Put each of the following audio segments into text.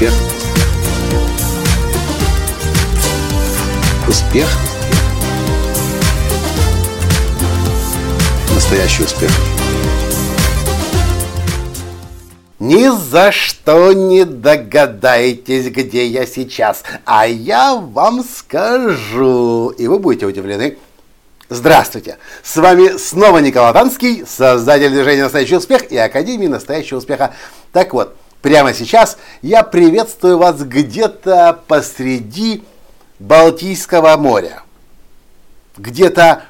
Успех. Успех. Настоящий успех. Ни за что не догадаетесь, где я сейчас, а я вам скажу, и вы будете удивлены. Здравствуйте! С вами снова Николай Танский, создатель движения «Настоящий успех» и Академии «Настоящего успеха». Так вот, прямо сейчас я приветствую вас где-то посреди Балтийского моря. Где-то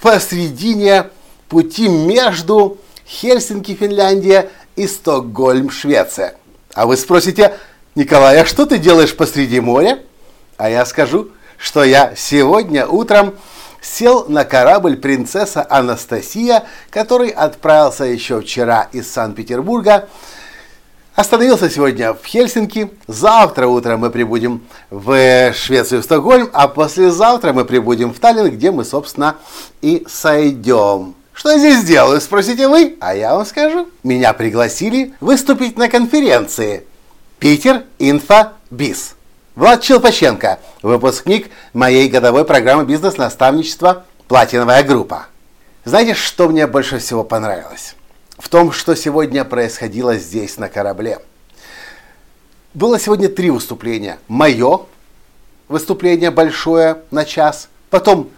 посредине пути между Хельсинки, Финляндия и Стокгольм, Швеция. А вы спросите, Николай, а что ты делаешь посреди моря? А я скажу, что я сегодня утром сел на корабль принцесса Анастасия, который отправился еще вчера из Санкт-Петербурга. Остановился сегодня в Хельсинки. Завтра утром мы прибудем в Швецию, в Стокгольм, а послезавтра мы прибудем в Таллин, где мы, собственно, и сойдем. Что я здесь делаю, спросите вы? А я вам скажу. Меня пригласили выступить на конференции «Питер Инфо Биз». Влад Челпаченко, выпускник моей годовой программы бизнес-наставничества «Платиновая группа». Знаете, что мне больше всего понравилось? В том, что сегодня происходило здесь, на корабле. Было сегодня три выступления. Мое выступление большое на час, потом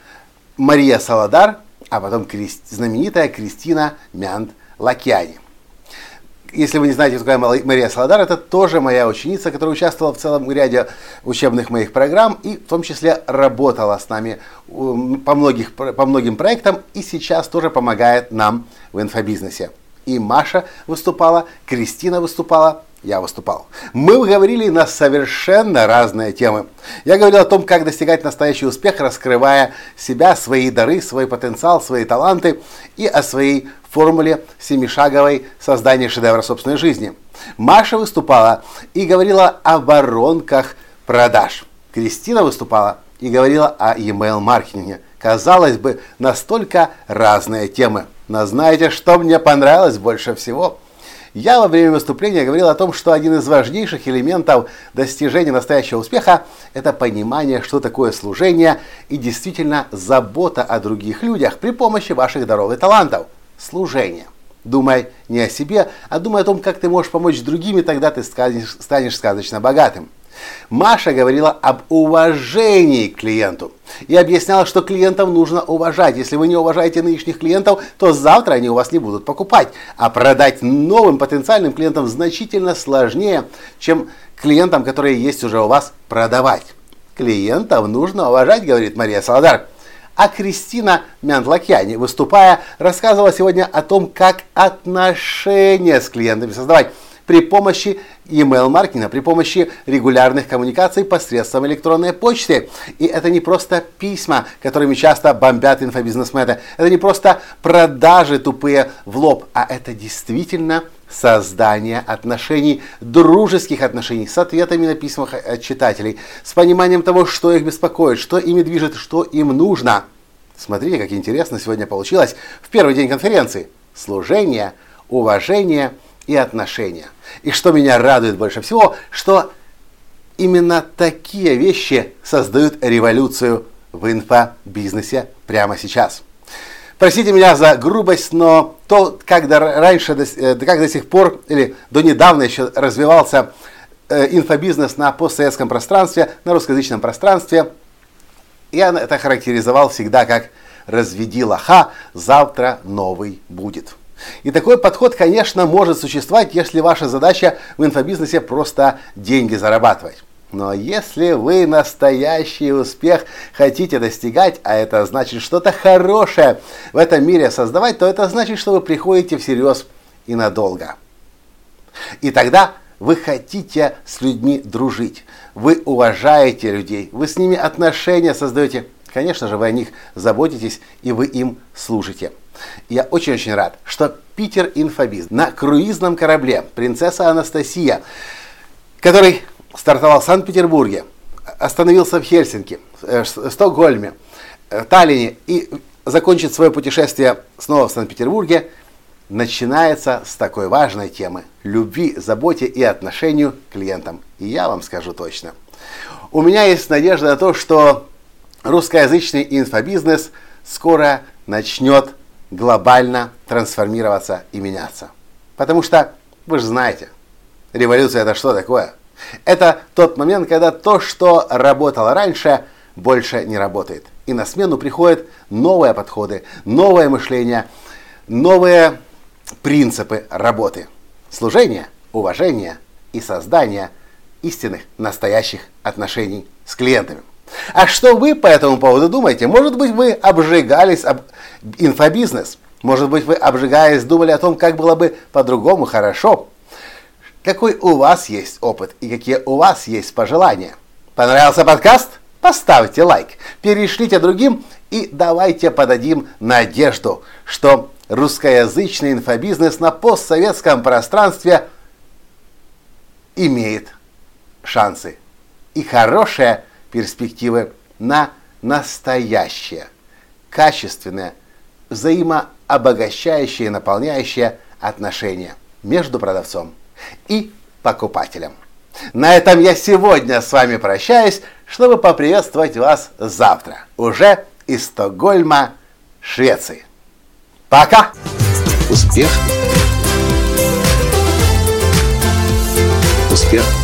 Мария Саладар, а потом знаменитая Кристина Мянд Лакьяни если вы не знаете, кто такая Мария Саладар, это тоже моя ученица, которая участвовала в целом ряде учебных моих программ и в том числе работала с нами по, многих, по многим проектам и сейчас тоже помогает нам в инфобизнесе. И Маша выступала, Кристина выступала, я выступал. Мы говорили на совершенно разные темы. Я говорил о том, как достигать настоящий успех, раскрывая себя, свои дары, свой потенциал, свои таланты и о своей формуле семишаговой создания шедевра собственной жизни. Маша выступала и говорила о воронках продаж. Кристина выступала и говорила о e-mail маркетинге. Казалось бы, настолько разные темы. Но знаете, что мне понравилось больше всего? Я во время выступления говорил о том, что один из важнейших элементов достижения настоящего успеха – это понимание, что такое служение и действительно забота о других людях при помощи ваших даров и талантов. Служение. Думай не о себе, а думай о том, как ты можешь помочь другим, и тогда ты станешь, сказочно богатым. Маша говорила об уважении к клиенту и объясняла, что клиентов нужно уважать. Если вы не уважаете нынешних клиентов, то завтра они у вас не будут покупать. А продать новым потенциальным клиентам значительно сложнее, чем клиентам, которые есть уже у вас, продавать. Клиентов нужно уважать, говорит Мария Саладар. А Кристина Мяндлакьяни, выступая, рассказывала сегодня о том, как отношения с клиентами создавать при помощи email маркетинга, при помощи регулярных коммуникаций посредством электронной почты. И это не просто письма, которыми часто бомбят инфобизнесмены, это не просто продажи тупые в лоб, а это действительно создание отношений, дружеских отношений с ответами на письма от читателей, с пониманием того, что их беспокоит, что ими движет, что им нужно. Смотрите, как интересно сегодня получилось в первый день конференции. Служение, уважение – и отношения. И что меня радует больше всего, что именно такие вещи создают революцию в инфобизнесе прямо сейчас. Простите меня за грубость, но то, как до, раньше, э, как до сих пор, или до недавно еще развивался э, инфобизнес на постсоветском пространстве, на русскоязычном пространстве, я это характеризовал всегда как «разведи лоха, завтра новый будет». И такой подход, конечно, может существовать, если ваша задача в инфобизнесе просто деньги зарабатывать. Но если вы настоящий успех хотите достигать, а это значит что-то хорошее в этом мире создавать, то это значит, что вы приходите всерьез и надолго. И тогда вы хотите с людьми дружить, вы уважаете людей, вы с ними отношения создаете. Конечно же, вы о них заботитесь и вы им служите. Я очень-очень рад, что Питер Инфобиз на круизном корабле «Принцесса Анастасия», который стартовал в Санкт-Петербурге, остановился в Хельсинки, э, Стокгольме, э, Таллине и закончит свое путешествие снова в Санкт-Петербурге, начинается с такой важной темы – любви, заботе и отношению к клиентам. И я вам скажу точно. У меня есть надежда на то, что русскоязычный инфобизнес скоро начнет глобально трансформироваться и меняться. Потому что, вы же знаете, революция это что такое? Это тот момент, когда то, что работало раньше, больше не работает. И на смену приходят новые подходы, новое мышление, новые принципы работы. Служение, уважение и создание истинных, настоящих отношений с клиентами. А что вы по этому поводу думаете? Может быть, вы обжигались об инфобизнес? Может быть, вы обжигаясь думали о том, как было бы по-другому хорошо? Какой у вас есть опыт и какие у вас есть пожелания? Понравился подкаст? Поставьте лайк, перешлите другим и давайте подадим надежду, что русскоязычный инфобизнес на постсоветском пространстве имеет шансы и хорошие перспективы на настоящее, качественное, взаимообогащающее и наполняющее отношения между продавцом и покупателем. На этом я сегодня с вами прощаюсь, чтобы поприветствовать вас завтра, уже из Стокгольма, Швеции. Пока! Успех! Успех!